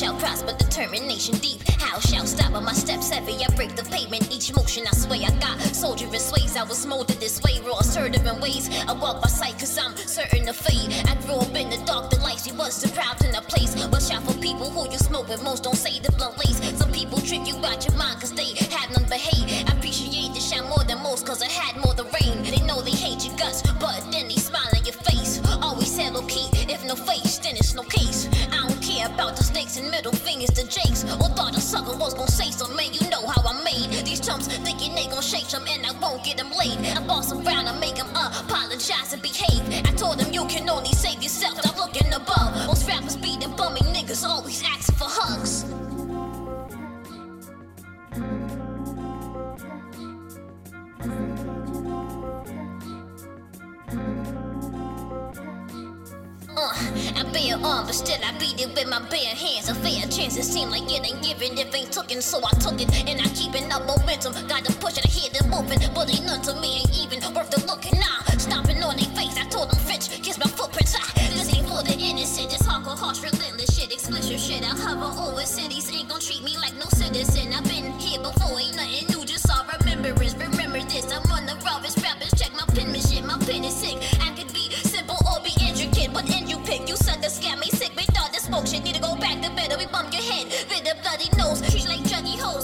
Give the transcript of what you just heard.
prosper, determination deep. How shall stop on my steps heavy? I break the pavement, each motion I sway. I got soldierous sways, I was molded this way, raw, assertive in ways. I walk by sight, cause I'm certain of fate. I grew up in the dark, the lights, we was deprived in a place. Watch out for people who you smoke with, most don't say the blunt lace. Some people trick you out your mind, cause they have none but hate. I appreciate the shine more than most, cause I had more than rain. They know they hate your guts, about the snakes and middle fingers to jakes. Or thought a sucker was gonna say so, man, you know how I made. These chumps thinking they gon' shake them and I won't get them laid. I boss around and make them apologize and behave. I told them you can only save yourself, stop looking above. Most rappers beating bumming niggas always asking for hugs. Uh, I bear arm, but still I beat it with my bare hands. A fair chance, it seem like it ain't given if ain't tooken, so I took it. And I keeping up momentum, got to push it ahead and moving. But ain't none to me, ain't even worth the looking. Nah, stomping on their face, I told them French, kiss my footprints. Ah, this ain't for the innocent, this hardcore, harsh, relentless shit, explicit shit. I hover over cities, ain't gon' treat me like no citizen. I've Treat like